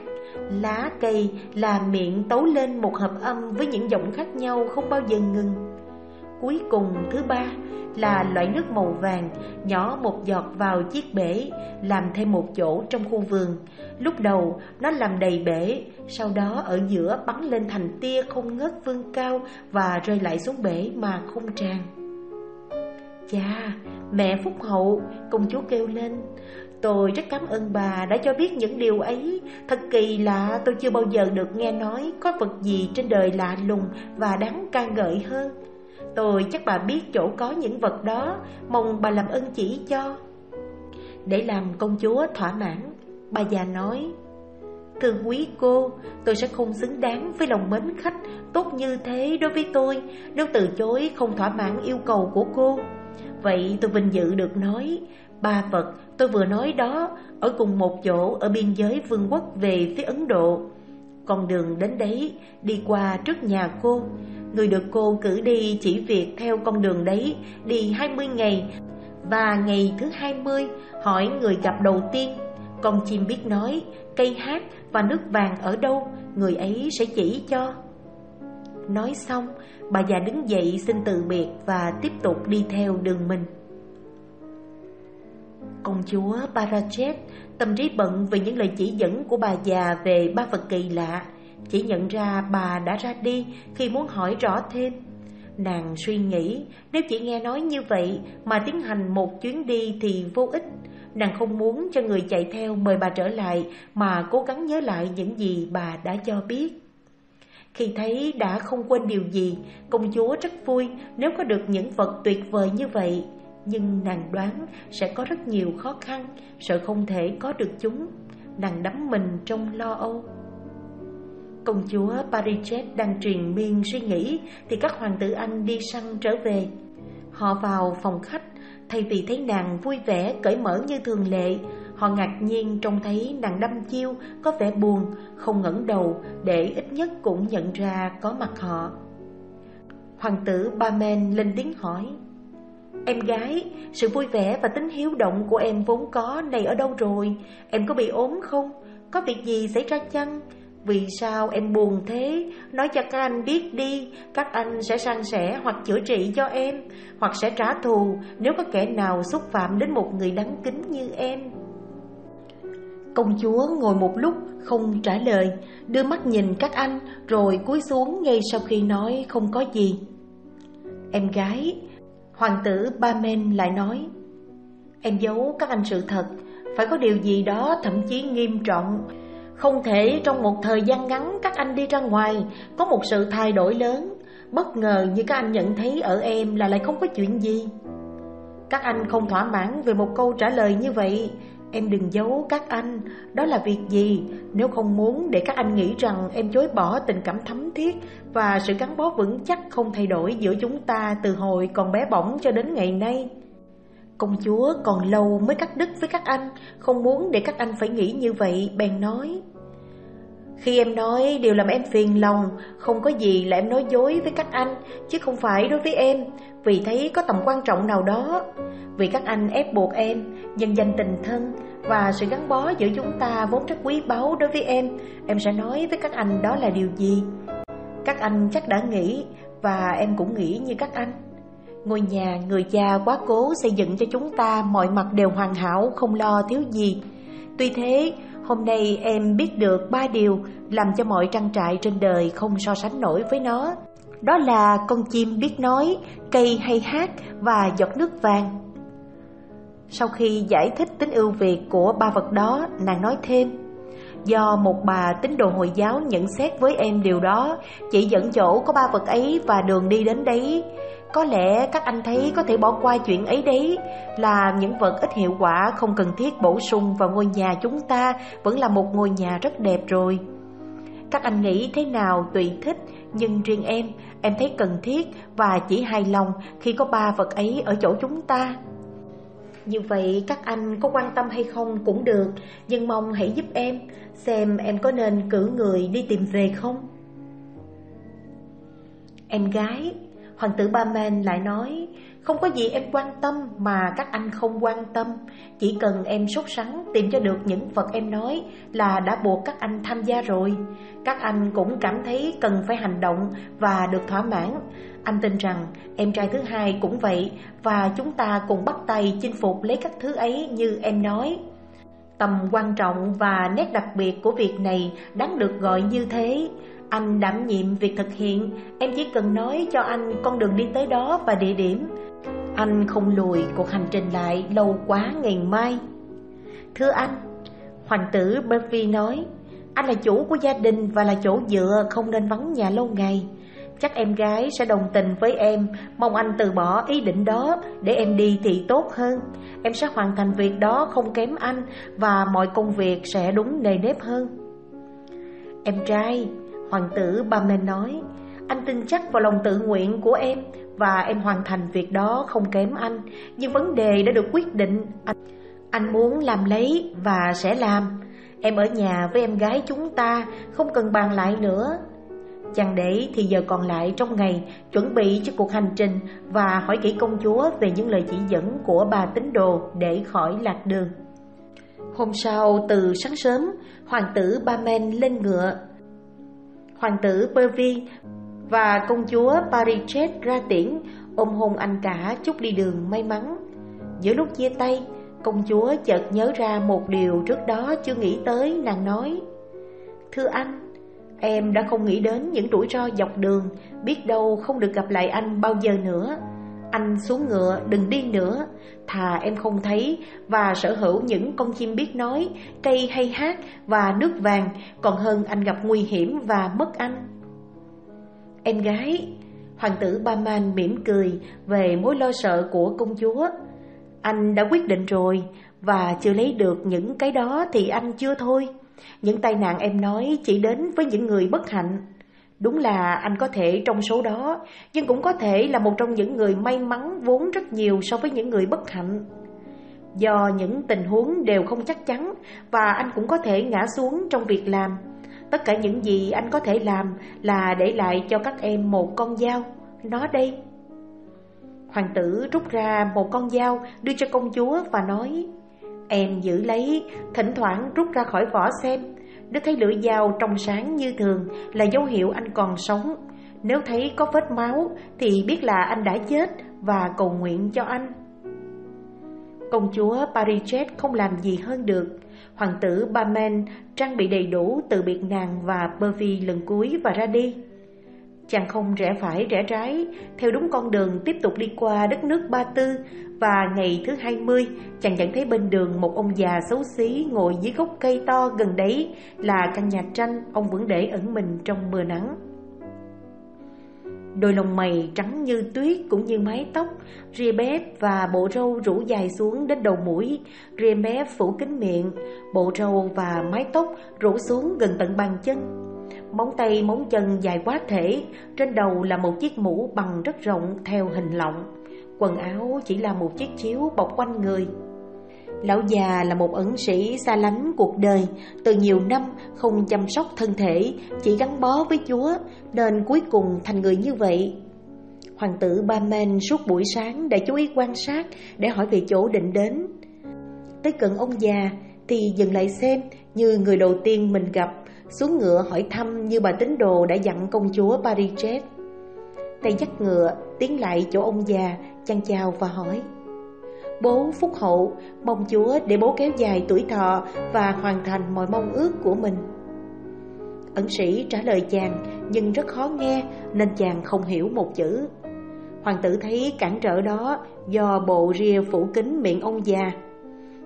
Lá cây là miệng tấu lên một hợp âm với những giọng khác nhau không bao giờ ngừng. cuối cùng thứ ba là loại nước màu vàng nhỏ một giọt vào chiếc bể làm thêm một chỗ trong khu vườn lúc đầu nó làm đầy bể sau đó ở giữa bắn lên thành tia không ngớt vươn cao và rơi lại xuống bể mà không tràn Chà, mẹ Phúc Hậu, công chúa kêu lên Tôi rất cảm ơn bà đã cho biết những điều ấy. Thật kỳ lạ tôi chưa bao giờ được nghe nói Có vật gì trên đời lạ lùng và đáng ca ngợi hơn. Tôi chắc bà biết chỗ có những vật đó. Mong bà làm ơn chỉ cho. Để làm công chúa thỏa mãn Bà già nói Thưa quý cô, tôi sẽ không xứng đáng với lòng mến khách. Tốt như thế đối với tôi Nếu từ chối không thỏa mãn yêu cầu của cô. Vậy tôi vinh dự được nói Ba vật tôi vừa nói đó, Ở cùng một chỗ ở biên giới vương quốc về phía Ấn Độ. Con đường đến đấy, đi qua trước nhà cô. Người được cô cử đi chỉ việc theo con đường đấy, Đi 20 ngày. Và ngày thứ 20 hỏi người gặp đầu tiên. Con chim biết nói, cây hát và nước vàng ở đâu, Người ấy sẽ chỉ cho. Nói xong, Bà già đứng dậy xin từ biệt và tiếp tục đi theo đường mình. Công chúa Parajet tâm trí bận vì những lời chỉ dẫn của bà già về ba vật kỳ lạ, chỉ nhận ra bà đã ra đi khi muốn hỏi rõ thêm. Nàng suy nghĩ nếu chỉ nghe nói như vậy mà tiến hành một chuyến đi thì vô ích. Nàng không muốn cho người chạy theo mời bà trở lại mà cố gắng nhớ lại những gì bà đã cho biết. Khi thấy đã không quên điều gì, công chúa rất vui nếu có được những vật tuyệt vời như vậy. Nhưng nàng đoán sẽ có rất nhiều khó khăn, sợ không thể có được chúng. Nàng đắm mình trong lo âu. Công chúa Parichet đang truyền miên suy nghĩ thì các hoàng tử Anh đi săn trở về. Họ vào phòng khách, thay vì thấy nàng vui vẻ, cởi mở như thường lệ, Họ ngạc nhiên trông thấy nàng đâm chiêu Có vẻ buồn Không ngẩng đầu Để ít nhất cũng nhận ra có mặt họ Hoàng tử Ba Men lên tiếng hỏi Em gái Sự vui vẻ và tính hiếu động của em vốn có Này ở đâu rồi? Em có bị ốm không? Có việc gì xảy ra chăng? Vì sao em buồn thế? Nói cho các anh biết đi, các anh sẽ san sẻ hoặc chữa trị cho em, hoặc sẽ trả thù nếu có kẻ nào xúc phạm đến một người đáng kính như em. Công chúa ngồi một lúc không trả lời Đưa mắt nhìn các anh Rồi cúi xuống ngay sau khi nói không có gì. Em gái Hoàng tử Ba Men lại nói, Em giấu các anh sự thật, Phải có điều gì đó thậm chí nghiêm trọng. Không thể trong một thời gian ngắn các anh đi ra ngoài, Có một sự thay đổi lớn. Bất ngờ như các anh nhận thấy ở em là lại không có chuyện gì. Các anh không thỏa mãn về một câu trả lời như vậy Em đừng giấu các anh. Đó là việc gì? Nếu không muốn để các anh nghĩ rằng Em chối bỏ tình cảm thấm thiết Và sự gắn bó vững chắc không thay đổi Giữa chúng ta từ hồi còn bé bỏng cho đến ngày nay. Công chúa còn lâu mới cắt đứt với các anh. Không muốn để các anh phải nghĩ như vậy, Bèn nói. Khi em nói điều làm em phiền lòng, Không có gì là em nói dối với các anh, Chứ không phải đối với em. Vì thấy có tầm quan trọng nào đó. Vì các anh ép buộc em, Nhân danh tình thân Và sự gắn bó giữa chúng ta vốn rất quý báu đối với em Em sẽ nói với các anh đó là điều gì? Các anh chắc đã nghĩ Và em cũng nghĩ như các anh. Ngôi nhà người cha quá cố xây dựng cho chúng ta, Mọi mặt đều hoàn hảo, không lo thiếu gì. Tuy thế hôm nay em biết được ba điều Làm cho mọi trang trại trên đời không so sánh nổi với nó. Đó là con chim biết nói, cây hay hát và giọt nước vàng. Sau khi giải thích tính ưu việt của ba vật đó, nàng nói thêm Do một bà tín đồ Hồi giáo nhận xét với em điều đó Chỉ dẫn chỗ có ba vật ấy và đường đi đến đấy. Có lẽ các anh thấy có thể bỏ qua chuyện ấy đấy. Là những vật ít hiệu quả không cần thiết bổ sung vào ngôi nhà chúng ta. Vẫn là một ngôi nhà rất đẹp rồi. Các anh nghĩ thế nào? Tùy thích. Nhưng riêng em, em thấy cần thiết và chỉ hài lòng khi có ba vật ấy ở chỗ chúng ta. Như vậy các anh có quan tâm hay không cũng được. Nhưng mong hãy giúp em Xem em có nên cử người đi tìm về không. Em gái Hoàng tử Ba Men lại nói, Không có gì em quan tâm mà các anh không quan tâm. Chỉ cần em sốt sắng tìm cho được những vật em nói Là đã buộc các anh tham gia rồi. Các anh cũng cảm thấy cần phải hành động và được thỏa mãn. Anh tin rằng em trai thứ hai cũng vậy Và chúng ta cùng bắt tay chinh phục lấy các thứ ấy như em nói. Tầm quan trọng và nét đặc biệt của việc này đáng được gọi như thế anh đảm nhiệm việc thực hiện, em chỉ cần nói cho anh con đường đi tới đó và địa điểm. Anh không lùi cuộc hành trình lại lâu quá ngày mai. Thưa anh, hoàng tử Bervy nói, anh là chủ của gia đình và là chỗ dựa không nên vắng nhà lâu ngày. Chắc em gái sẽ đồng tình với em, mong anh từ bỏ ý định đó để em đi thì tốt hơn. Em sẽ hoàn thành việc đó không kém anh và mọi công việc sẽ đúng nề nếp hơn. Em trai, Hoàng tử Bamen nói Anh tin chắc vào lòng tự nguyện của em Và em hoàn thành việc đó không kém anh. Nhưng vấn đề đã được quyết định Anh, anh muốn làm lấy và sẽ làm. Em ở nhà với em gái chúng ta Không cần bàn lại nữa. Chẳng để thì giờ còn lại trong ngày Chuẩn bị cho cuộc hành trình Và hỏi kỹ công chúa về những lời chỉ dẫn của bà tín đồ Để khỏi lạc đường. Hôm sau từ sáng sớm Hoàng tử Ba Men lên ngựa. Hoàng tử Pervy và công chúa Parichet ra tiễn ôm hôn anh cả chúc đi đường may mắn. Giữa lúc chia tay, công chúa chợt nhớ ra một điều trước đó chưa nghĩ tới, nàng nói Thưa anh, em đã không nghĩ đến những rủi ro dọc đường, biết đâu không được gặp lại anh bao giờ nữa. Anh xuống ngựa, đừng đi nữa. Thà em không thấy Và sở hữu những con chim biết nói Cây hay hát và nước vàng Còn hơn anh gặp nguy hiểm và mất anh. Em gái Hoàng tử Ba Man mỉm cười Về mối lo sợ của công chúa. Anh đã quyết định rồi Và chưa lấy được những cái đó Thì anh chưa thôi. Những tai nạn em nói chỉ đến với những người bất hạnh. Đúng là anh có thể trong số đó, nhưng cũng có thể là một trong những người may mắn vốn rất nhiều so với những người bất hạnh. Do những tình huống đều không chắc chắn và anh cũng có thể ngã xuống trong việc làm. Tất cả những gì anh có thể làm là để lại cho các em một con dao. Nó đây. Hoàng tử rút ra một con dao đưa cho công chúa và nói Em giữ lấy, thỉnh thoảng rút ra khỏi vỏ xem nếu thấy lưỡi dao trong sáng như thường là dấu hiệu anh còn sống. Nếu thấy có vết máu thì biết là anh đã chết và cầu nguyện cho anh. Công chúa Pariset không làm gì hơn được. Hoàng tử Bamen trang bị đầy đủ từ biệt nàng và Pervy lần cuối và ra đi. Chàng không rẽ phải rẽ trái, Theo đúng con đường tiếp tục đi qua đất nước Ba Tư và ngày thứ hai mươi, Chàng nhận thấy bên đường một ông già xấu xí Ngồi dưới gốc cây to gần đấy Là căn nhà tranh ông vẫn để ẩn mình trong mưa nắng. Đôi lông mày trắng như tuyết cũng như mái tóc, Ria bếp và bộ râu rủ dài xuống đến đầu mũi, Ria mép phủ kín miệng, Bộ râu và mái tóc rủ xuống gần tận bàn chân. Móng tay móng chân dài quá thể, Trên đầu là một chiếc mũ bằng rất rộng theo hình lọng. Quần áo chỉ là một chiếc chiếu bọc quanh người. Lão già là một ẩn sĩ xa lánh cuộc đời Từ nhiều năm không chăm sóc thân thể Chỉ gắn bó với Chúa Nên cuối cùng thành người như vậy. Hoàng tử Ba Men suốt buổi sáng đã chú ý quan sát Để hỏi về chỗ định đến. Tới cận ông già Thì dừng lại xem Như người đầu tiên mình gặp xuống ngựa hỏi thăm như bà tín đồ đã dặn công chúa Pariset. Tay dắt ngựa, tiến lại chỗ ông già, chăn chào và hỏi. Bố phúc hậu, mong chúa để bố kéo dài tuổi thọ và hoàn thành mọi mong ước của mình. Ẩn sĩ trả lời chàng nhưng rất khó nghe nên chàng không hiểu một chữ. Hoàng tử thấy cản trở đó do bộ ria phủ kín miệng ông già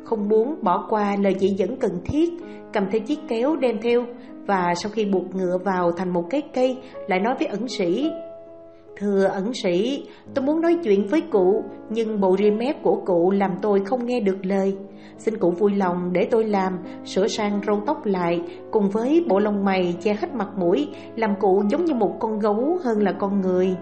không muốn bỏ qua lời chỉ dẫn cần thiết, cầm theo chiếc kéo đem theo và sau khi buộc ngựa vào thành một cái cây lại nói với ẩn sĩ Thưa ẩn sĩ, tôi muốn nói chuyện với cụ, nhưng bộ ri mép của cụ làm tôi không nghe được lời. Xin cụ vui lòng để tôi làm, sửa sang râu tóc lại, cùng với bộ lông mày che hết mặt mũi, làm cụ giống như một con gấu hơn là con người.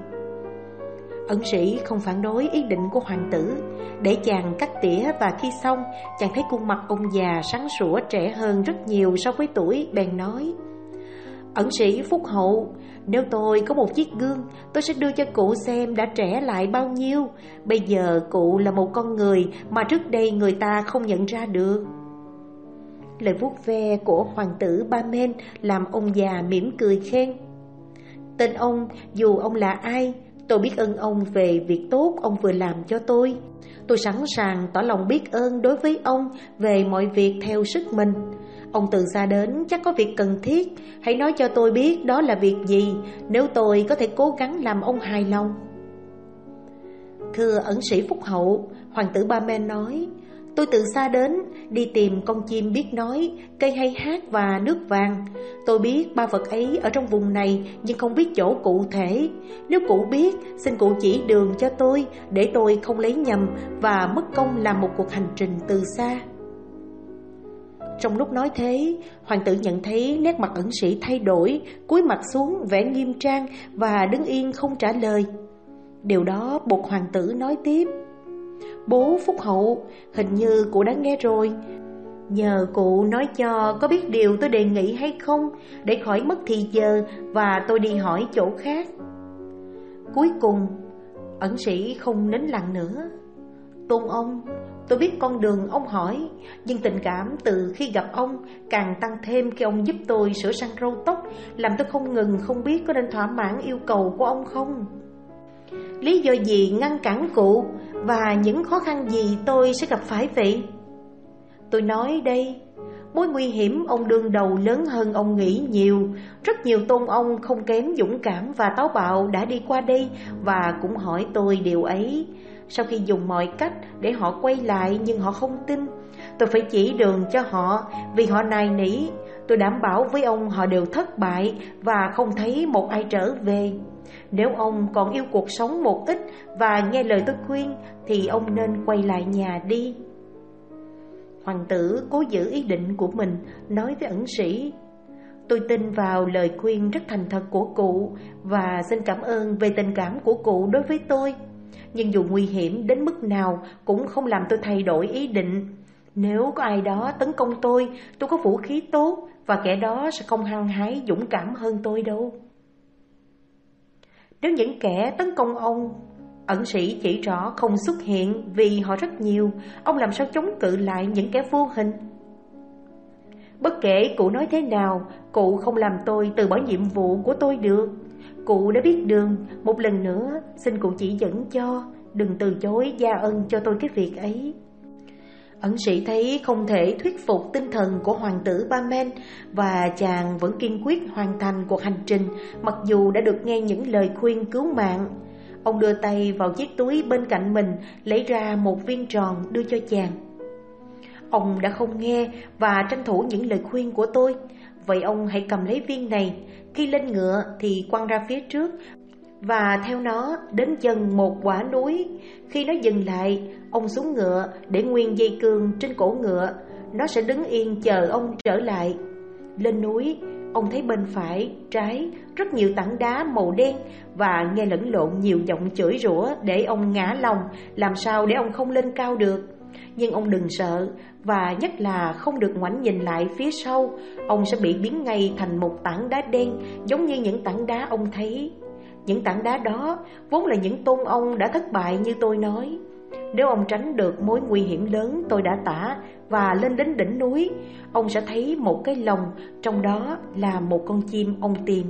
Ẩn sĩ không phản đối ý định của hoàng tử Để chàng cắt tỉa và khi xong Chàng thấy khuôn mặt ông già sáng sủa trẻ hơn rất nhiều so với tuổi Bèn nói Ẩn sĩ Phúc Hậu, nếu tôi có một chiếc gương, tôi sẽ đưa cho cụ xem đã trẻ lại bao nhiêu. Bây giờ cụ là một con người mà trước đây người ta không nhận ra được. Lời vuốt ve của hoàng tử Ba Men làm ông già mỉm cười khen. Tên ông, dù ông là ai, tôi biết ơn ông về việc tốt ông vừa làm cho tôi. Tôi sẵn sàng tỏ lòng biết ơn đối với ông về mọi việc theo sức mình. Ông từ xa đến, chắc có việc cần thiết. Hãy nói cho tôi biết đó là việc gì. Nếu tôi có thể cố gắng làm ông hài lòng. Thưa ẩn sĩ Phúc Hậu, Hoàng tử Ba Men nói, Tôi từ xa đến, Đi tìm con chim biết nói, Cây hay hát và nước vàng. Tôi biết ba vật ấy ở trong vùng này, Nhưng không biết chỗ cụ thể. Nếu cụ biết, Xin cụ chỉ đường cho tôi, Để tôi không lấy nhầm Và mất công làm một cuộc hành trình từ xa trong lúc nói thế, hoàng tử nhận thấy nét mặt ẩn sĩ thay đổi, cúi mặt xuống vẻ nghiêm trang và đứng yên không trả lời. Điều đó buộc hoàng tử nói tiếp. Bố Phúc Hậu, hình như cụ đã nghe rồi. Nhờ cụ nói cho có biết điều tôi đề nghị hay không để khỏi mất thì giờ và tôi đi hỏi chỗ khác. Cuối cùng, ẩn sĩ không nín lặng nữa. Tôn ông, Tôi biết con đường ông hỏi, Nhưng tình cảm từ khi gặp ông Càng tăng thêm khi ông giúp tôi sửa sang râu tóc, Làm tôi không ngừng không biết có nên thỏa mãn yêu cầu của ông không. Lý do gì ngăn cản cụ Và những khó khăn gì tôi sẽ gặp phải vậy? Tôi nói đây, Mối nguy hiểm ông đương đầu lớn hơn ông nghĩ nhiều. Rất nhiều tôn ông không kém dũng cảm và táo bạo đã đi qua đây Và cũng hỏi tôi điều ấy sau khi dùng mọi cách để họ quay lại nhưng họ không tin, Tôi phải chỉ đường cho họ. Vì họ nài nỉ, Tôi đảm bảo với ông họ đều thất bại và không thấy một ai trở về. Nếu ông còn yêu cuộc sống một ít và nghe lời tôi khuyên, Thì ông nên quay lại nhà đi. Hoàng tử cố giữ ý định của mình, nói với ẩn sĩ, Tôi tin vào lời khuyên rất thành thật của cụ Và xin cảm ơn về tình cảm của cụ đối với tôi nhưng dù nguy hiểm đến mức nào cũng không làm tôi thay đổi ý định. Nếu có ai đó tấn công tôi, tôi có vũ khí tốt và kẻ đó sẽ không hăng hái dũng cảm hơn tôi đâu. Nếu những kẻ tấn công ông, ẩn sĩ chỉ rõ không xuất hiện vì họ rất nhiều, ông làm sao chống cự lại những kẻ vô hình? Bất kể cụ nói thế nào, cụ không làm tôi từ bỏ nhiệm vụ của tôi được. Cụ đã biết đường, một lần nữa xin cụ chỉ dẫn cho, đừng từ chối gia ân cho tôi cái việc ấy. Ẩn sĩ thấy không thể thuyết phục tinh thần của hoàng tử Ba Men và chàng vẫn kiên quyết hoàn thành cuộc hành trình mặc dù đã được nghe những lời khuyên cứu mạng. Ông đưa tay vào chiếc túi bên cạnh mình lấy ra một viên tròn đưa cho chàng. Ông đã không nghe và tranh thủ những lời khuyên của tôi. Vậy ông hãy cầm lấy viên này, khi lên ngựa thì quăng ra phía trước và theo nó đến chân một quả núi. Khi nó dừng lại, ông xuống ngựa để nguyên dây cương trên cổ ngựa, nó sẽ đứng yên chờ ông trở lại. Lên núi, ông thấy bên phải, trái rất nhiều tảng đá màu đen và nghe lẫn lộn nhiều giọng chửi rủa để ông ngã lòng, làm sao để ông không lên cao được. Nhưng ông đừng sợ, Và nhất là không được ngoảnh nhìn lại phía sau. Ông sẽ bị biến ngay thành một tảng đá đen, Giống như những tảng đá ông thấy. Những tảng đá đó Vốn là những tôn ông đã thất bại như tôi nói. Nếu ông tránh được mối nguy hiểm lớn tôi đã tả Và lên đến đỉnh núi, Ông sẽ thấy một cái lồng, Trong đó là một con chim ông tìm.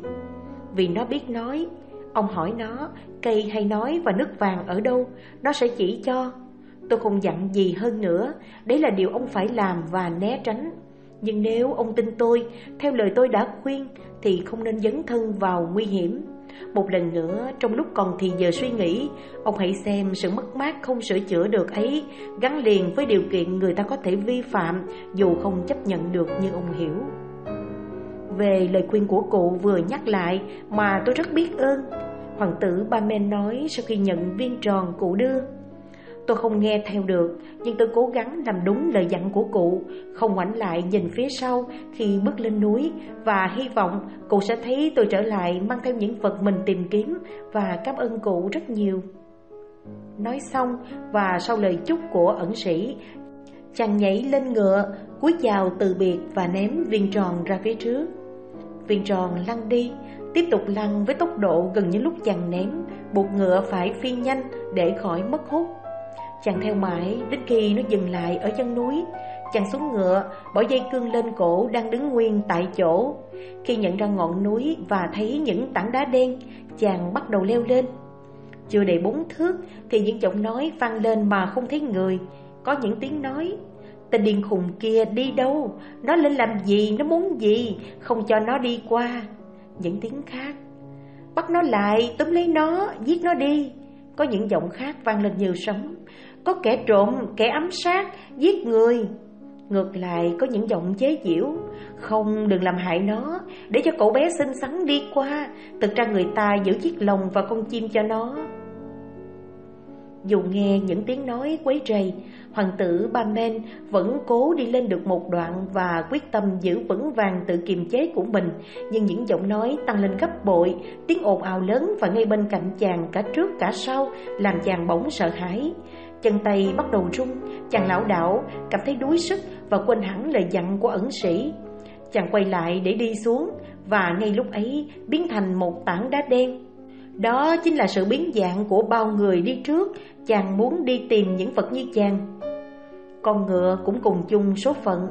Vì nó biết nói, Ông hỏi nó, cây hay nói và nước vàng ở đâu? Nó sẽ chỉ cho. Tôi không dặn gì hơn nữa. Đấy là điều ông phải làm và né tránh. Nhưng nếu ông tin tôi, Theo lời tôi đã khuyên, Thì không nên dấn thân vào nguy hiểm. Một lần nữa, trong lúc còn thì giờ suy nghĩ, Ông hãy xem sự mất mát không sửa chữa được ấy Gắn liền với điều kiện người ta có thể vi phạm, Dù không chấp nhận được như ông hiểu. Về lời khuyên của cụ vừa nhắc lại Mà tôi rất biết ơn. Hoàng tử Ba Men nói sau khi nhận viên tròn cụ đưa Tôi không nghe theo được, nhưng tôi cố gắng làm đúng lời dặn của cụ, không ngoảnh lại nhìn phía sau khi bước lên núi và hy vọng cụ sẽ thấy tôi trở lại mang theo những vật mình tìm kiếm và cảm ơn cụ rất nhiều. Nói xong và sau lời chúc của ẩn sĩ, chàng nhảy lên ngựa, cúi chào từ biệt và ném viên tròn ra phía trước. Viên tròn lăn đi Tiếp tục lăn với tốc độ gần như lúc chàng ném Buộc ngựa phải phi nhanh để khỏi mất hút Chàng theo mãi đến khi nó dừng lại ở chân núi Chàng xuống ngựa, bỏ dây cương lên cổ đang đứng nguyên tại chỗ. Khi nhận ra ngọn núi và thấy những tảng đá đen Chàng bắt đầu leo lên. Chưa đầy bốn thước thì những giọng nói vang lên mà không thấy người. Có những tiếng nói Tên điên khùng kia đi đâu? Nó lên làm gì, nó muốn gì? Không cho nó đi qua. Những tiếng khác Bắt nó lại, túm lấy nó, giết nó đi. Có những giọng khác vang lên như sấm có kẻ trộm, kẻ ám sát, giết người Ngược lại có những giọng chế giễu Không đừng làm hại nó Để cho cậu bé xinh xắn đi qua Thực ra người ta giữ chiếc lồng và con chim cho nó dù nghe những tiếng nói quấy rầy, hoàng tử Ba Men vẫn cố đi lên được một đoạn và quyết tâm giữ vững vàng tự kiềm chế của mình. Nhưng những giọng nói tăng lên gấp bội, tiếng ồn ào lớn và ngay bên cạnh chàng cả trước cả sau làm chàng bỗng sợ hãi. Chân tay bắt đầu run, chàng lão đảo, cảm thấy đuối sức và quên hẳn lời dặn của ẩn sĩ. Chàng quay lại để đi xuống và ngay lúc ấy biến thành một tảng đá đen. Đó chính là sự biến dạng của bao người đi trước Chàng muốn đi tìm những vật như chàng. Con ngựa cũng cùng chung số phận.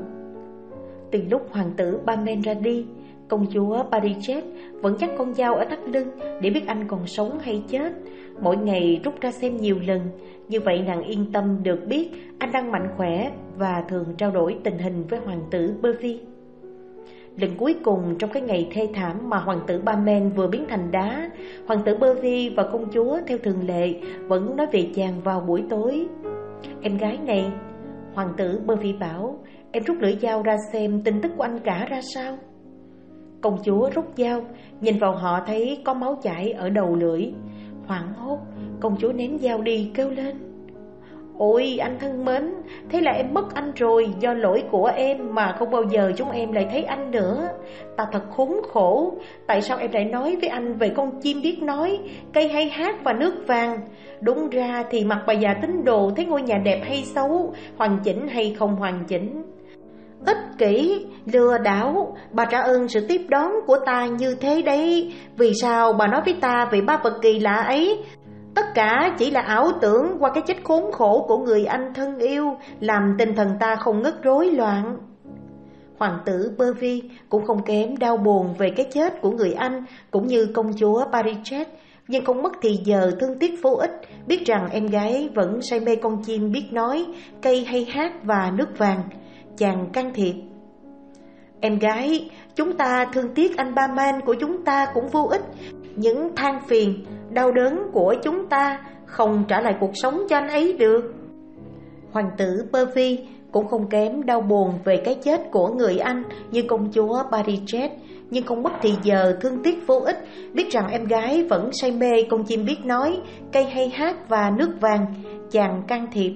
Từ lúc hoàng tử Bamen ra đi Công chúa parichet vẫn chắc con dao ở thắt lưng Để biết anh còn sống hay chết. Mỗi ngày rút ra xem nhiều lần như vậy nàng yên tâm được biết Anh đang mạnh khỏe Và thường trao đổi tình hình với hoàng tử Bervi Lần cuối cùng trong cái ngày thê thảm mà hoàng tử Ba Men vừa biến thành đá, hoàng tử Bơ Vi và công chúa theo thường lệ vẫn nói về chàng vào buổi tối. Em gái này, hoàng tử Bơ Vi bảo, em rút lưỡi dao ra xem tin tức của anh cả ra sao. Công chúa rút dao, nhìn vào họ thấy có máu chảy ở đầu lưỡi. Hoảng hốt, công chúa ném dao đi kêu lên. Ôi anh thân mến, thế là em mất anh rồi. Do lỗi của em mà không bao giờ chúng em lại thấy anh nữa. Ta thật khốn khổ. Tại sao em lại nói với anh về con chim biết nói Cây hay hát và nước vàng? Đúng ra thì mặt bà già tính đồ Thấy ngôi nhà đẹp hay xấu Hoàn chỉnh hay không hoàn chỉnh. Ích kỷ, lừa đảo Bà trả ơn sự tiếp đón của ta như thế đấy Vì sao bà nói với ta về ba vật kỳ lạ ấy Tất cả chỉ là ảo tưởng qua cái chết khốn khổ của người anh thân yêu, làm tinh thần ta không ngất rối loạn. Hoàng tử bơ vi cũng không kém đau buồn về cái chết của người anh, cũng như công chúa Parichet, nhưng không mất thì giờ thương tiếc vô ích, biết rằng em gái vẫn say mê con chim biết nói, cây hay hát và nước vàng. Chàng can thiệp. Em gái, chúng ta thương tiếc anh ba man của chúng ta cũng vô ích, những than phiền, đau đớn của chúng ta không trả lại cuộc sống cho anh ấy được. Hoàng tử Pervy cũng không kém đau buồn về cái chết của người anh như công chúa Barijet, nhưng không mất thì giờ thương tiếc vô ích, biết rằng em gái vẫn say mê con chim biết nói, cây hay hát và nước vàng, chàng can thiệp.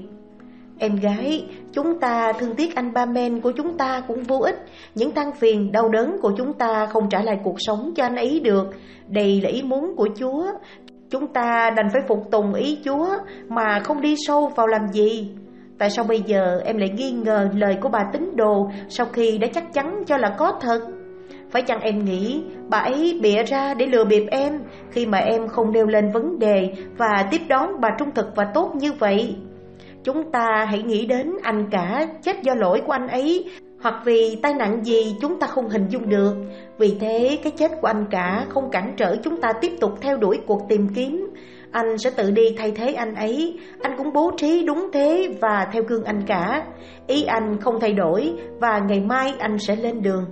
Em gái, chúng ta thương tiếc anh ba men của chúng ta cũng vô ích. Những than phiền, đau đớn của chúng ta không trả lại cuộc sống cho anh ấy được. Đây là ý muốn của Chúa. Chúng ta đành phải phục tùng ý Chúa mà không đi sâu vào làm gì. Tại sao bây giờ em lại nghi ngờ lời của bà tín đồ sau khi đã chắc chắn cho là có thật? Phải chăng em nghĩ bà ấy bịa ra để lừa bịp em khi mà em không nêu lên vấn đề và tiếp đón bà trung thực và tốt như vậy? Chúng ta hãy nghĩ đến anh cả chết do lỗi của anh ấy, Hoặc vì tai nạn gì chúng ta không hình dung được. Vì thế, cái chết của anh cả không cản trở chúng ta tiếp tục theo đuổi cuộc tìm kiếm. Anh sẽ tự đi thay thế anh ấy. Anh cũng bố trí đúng thế và theo gương anh cả. Ý anh không thay đổi và ngày mai anh sẽ lên đường.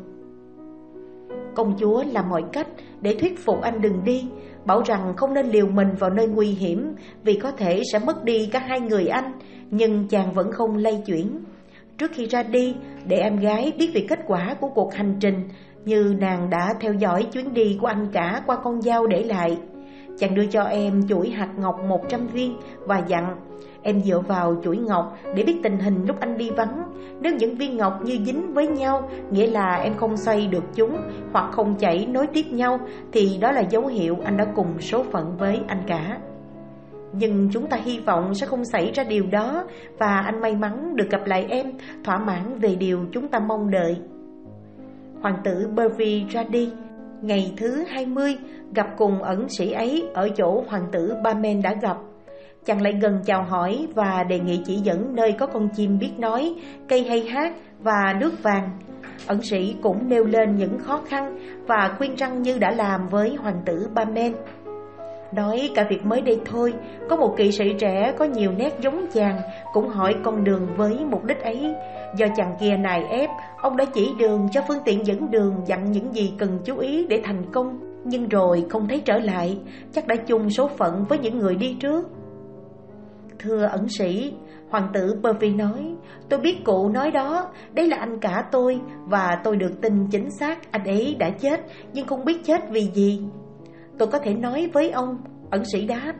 Công chúa làm mọi cách để thuyết phục anh đừng đi, Bảo rằng không nên liều mình vào nơi nguy hiểm Vì có thể sẽ mất đi cả hai người anh nhưng chàng vẫn không lay chuyển. Trước khi ra đi, để em gái biết về kết quả của cuộc hành trình, như nàng đã theo dõi chuyến đi của anh cả qua con dao để lại. Chàng đưa cho em chuỗi hạt ngọc 100 viên và dặn Em dựa vào chuỗi ngọc để biết tình hình lúc anh đi vắng Nếu những viên ngọc như dính với nhau Nghĩa là em không xoay được chúng Hoặc không chảy nối tiếp nhau Thì đó là dấu hiệu anh đã cùng số phận với anh cả nhưng chúng ta hy vọng sẽ không xảy ra điều đó và anh may mắn được gặp lại em, thỏa mãn về điều chúng ta mong đợi. Hoàng tử Bervi ra đi, Ngày thứ 20 gặp cùng ẩn sĩ ấy ở chỗ hoàng tử Bamen đã gặp Chàng lại gần chào hỏi và đề nghị chỉ dẫn nơi có con chim biết nói, cây hay hát và nước vàng. Ẩn sĩ cũng nêu lên những khó khăn và khuyên răng như đã làm với hoàng tử Ba Men. Nói cả việc mới đây thôi, có một kỵ sĩ trẻ có nhiều nét giống chàng cũng hỏi con đường với mục đích ấy. Do chàng kia nài ép, ông đã chỉ đường cho phương tiện dẫn đường dặn những gì cần chú ý để thành công. Nhưng rồi không thấy trở lại, chắc đã chung số phận với những người đi trước. Thưa ẩn sĩ, hoàng tử Pervy nói, tôi biết cụ nói đó, đây là anh cả tôi và tôi được tin chính xác anh ấy đã chết nhưng không biết chết vì gì. Tôi có thể nói với ông, ẩn sĩ đáp,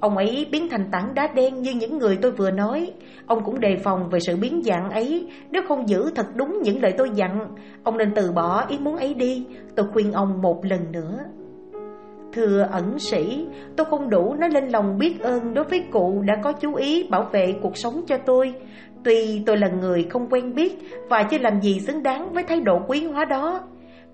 ông ấy biến thành tảng đá đen như những người tôi vừa nói. Ông cũng đề phòng về sự biến dạng ấy, nếu không giữ thật đúng những lời tôi dặn, ông nên từ bỏ ý muốn ấy đi, tôi khuyên ông một lần nữa. Thưa ẩn sĩ, tôi không đủ nói lên lòng biết ơn đối với cụ đã có chú ý bảo vệ cuộc sống cho tôi. Tuy tôi là người không quen biết và chưa làm gì xứng đáng với thái độ quý hóa đó.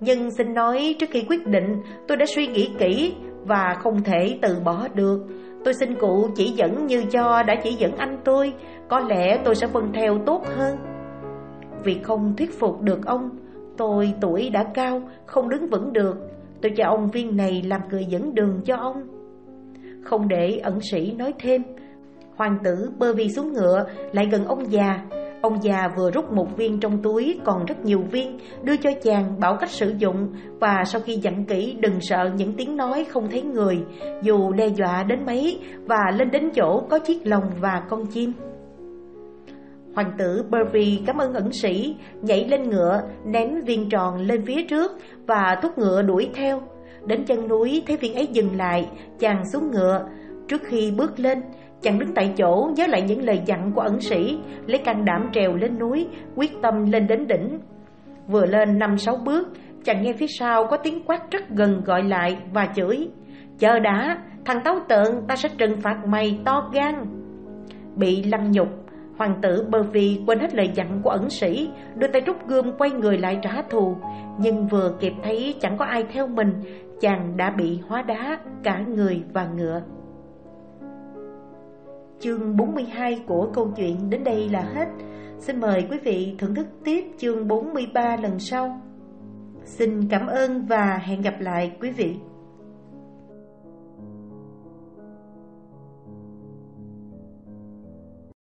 Nhưng xin nói trước khi quyết định tôi đã suy nghĩ kỹ và không thể từ bỏ được. Tôi xin cụ chỉ dẫn như cho đã chỉ dẫn anh tôi, có lẽ tôi sẽ vâng theo tốt hơn. Vì không thuyết phục được ông, tôi tuổi đã cao, không đứng vững được Tôi cho ông viên này làm người dẫn đường cho ông Không để ẩn sĩ nói thêm Hoàng tử bơ vi xuống ngựa Lại gần ông già Ông già vừa rút một viên trong túi Còn rất nhiều viên Đưa cho chàng bảo cách sử dụng Và sau khi dặn kỹ đừng sợ những tiếng nói không thấy người Dù đe dọa đến mấy Và lên đến chỗ có chiếc lồng và con chim Hoàng tử Burvey cảm ơn ẩn sĩ, nhảy lên ngựa, ném viên tròn lên phía trước và thúc ngựa đuổi theo. Đến chân núi thấy viên ấy dừng lại, chàng xuống ngựa. Trước khi bước lên, chàng đứng tại chỗ nhớ lại những lời dặn của ẩn sĩ, lấy can đảm trèo lên núi, quyết tâm lên đến đỉnh. Vừa lên năm sáu bước, chàng nghe phía sau có tiếng quát rất gần gọi lại và chửi. Chờ đã, thằng táo tợn ta sẽ trừng phạt mày to gan. Bị lăng nhục, Hoàng tử bơ vì quên hết lời dặn của ẩn sĩ, đưa tay rút gươm quay người lại trả thù. Nhưng vừa kịp thấy chẳng có ai theo mình, chàng đã bị hóa đá cả người và ngựa. Chương 42 của câu chuyện đến đây là hết. Xin mời quý vị thưởng thức tiếp chương 43 lần sau. Xin cảm ơn và hẹn gặp lại quý vị.